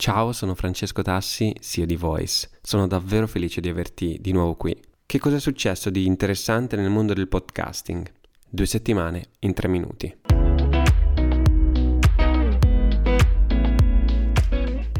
Ciao, sono Francesco Tassi, CEO di Voice. Sono davvero felice di averti di nuovo qui. Che cosa è successo di interessante nel mondo del podcasting? Due settimane in tre minuti.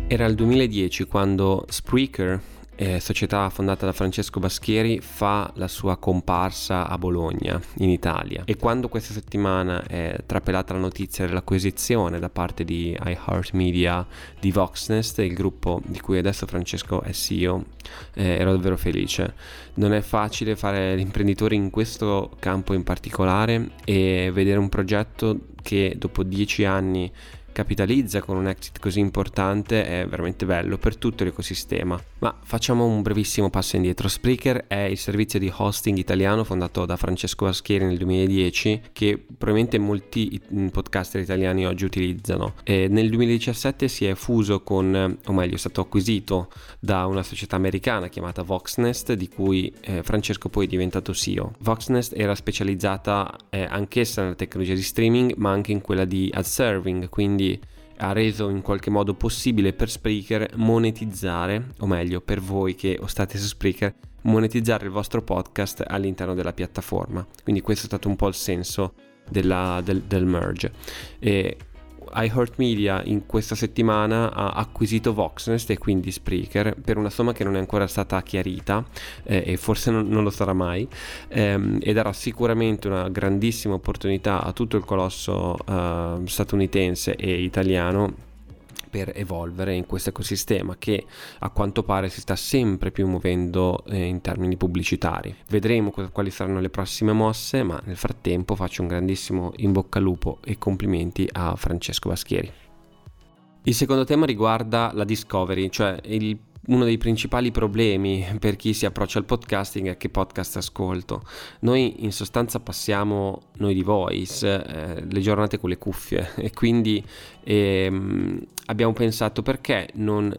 Era il 2010 quando Spreaker, eh, società fondata da Francesco Baschieri, fa la sua comparsa a Bologna, in Italia. E quando questa settimana è trapelata la notizia dell'acquisizione da parte di iHeartMedia di Voxnest, il gruppo di cui adesso Francesco è CEO, eh, ero davvero felice. Non è facile fare l'imprenditore in questo campo in particolare e vedere un progetto che dopo dieci anni capitalizza con un exit così importante è veramente bello per tutto l'ecosistema. Ma facciamo un brevissimo passo indietro. Spreaker è il servizio di hosting italiano fondato da Francesco Vaschieri nel 2010 che probabilmente molti podcaster italiani oggi utilizzano. E nel 2017 si è fuso con, o meglio è stato acquisito da una società americana chiamata Voxnest di cui eh, Francesco poi è diventato CEO. Voxnest era specializzata eh, anch'essa nella tecnologia di streaming ma anche in quella di ad serving, quindi quindi ha reso in qualche modo possibile per Spreaker monetizzare, o meglio per voi che state su Spreaker, monetizzare il vostro podcast all'interno della piattaforma. Quindi questo è stato un po' il senso della, del, del merge. E iHeartMedia in questa settimana ha acquisito Voxnest e quindi Spreaker per una somma che non è ancora stata chiarita eh, e forse non, non, lo sarà mai ehm, e darà sicuramente una grandissima opportunità a tutto il colosso eh, statunitense e italiano per evolvere in questo ecosistema che a quanto pare si sta sempre più muovendo eh, in termini pubblicitari. Vedremo quali saranno le prossime mosse, ma nel frattempo faccio un grandissimo in bocca al lupo e complimenti a Francesco Vaschieri. Il secondo tema riguarda la discovery, cioè il uno dei principali problemi per chi si approccia al podcasting è che podcast ascolto. Noi in sostanza passiamo, noi di Voice, eh, le giornate con le cuffie e quindi ehm, abbiamo pensato perché non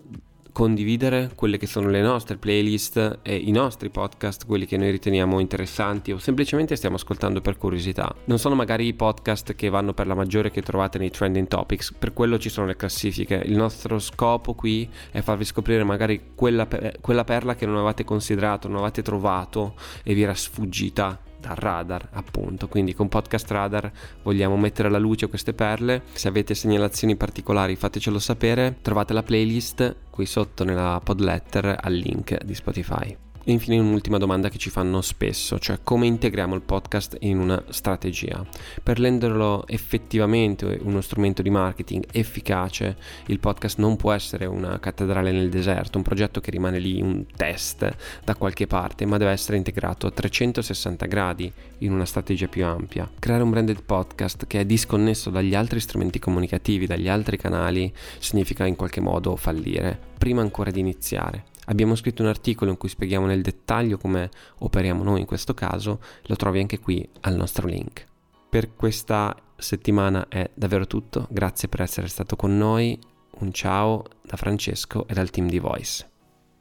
condividere quelle che sono le nostre playlist e i nostri podcast, quelli che noi riteniamo interessanti o semplicemente stiamo ascoltando per curiosità. Non sono magari i podcast che vanno per la maggiore che trovate nei trending topics, per quello ci sono le classifiche. Il nostro scopo qui è farvi scoprire magari quella, quella perla che non avevate considerato, non avevate trovato e vi era sfuggita dal radar appunto. Quindi con podcast radar vogliamo mettere alla luce queste perle. Se avete segnalazioni particolari fatecelo sapere. Trovate la playlist qui sotto nella pod letter al link di Spotify e infine un'ultima domanda che ci fanno spesso, cioè come integriamo il podcast in una strategia. Per renderlo effettivamente uno strumento di marketing efficace, il podcast non può essere una cattedrale nel deserto, un progetto che rimane lì, un test da qualche parte, ma deve essere integrato a 360 gradi in una strategia più ampia. Creare un branded podcast che è disconnesso dagli altri strumenti comunicativi, dagli altri canali, significa in qualche modo fallire, prima ancora di iniziare. Abbiamo scritto un articolo in cui spieghiamo nel dettaglio come operiamo noi in questo caso, lo trovi anche qui al nostro link. Per questa settimana è davvero tutto, grazie per essere stato con noi, un ciao da Francesco e dal team di Voice.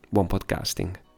Buon podcasting.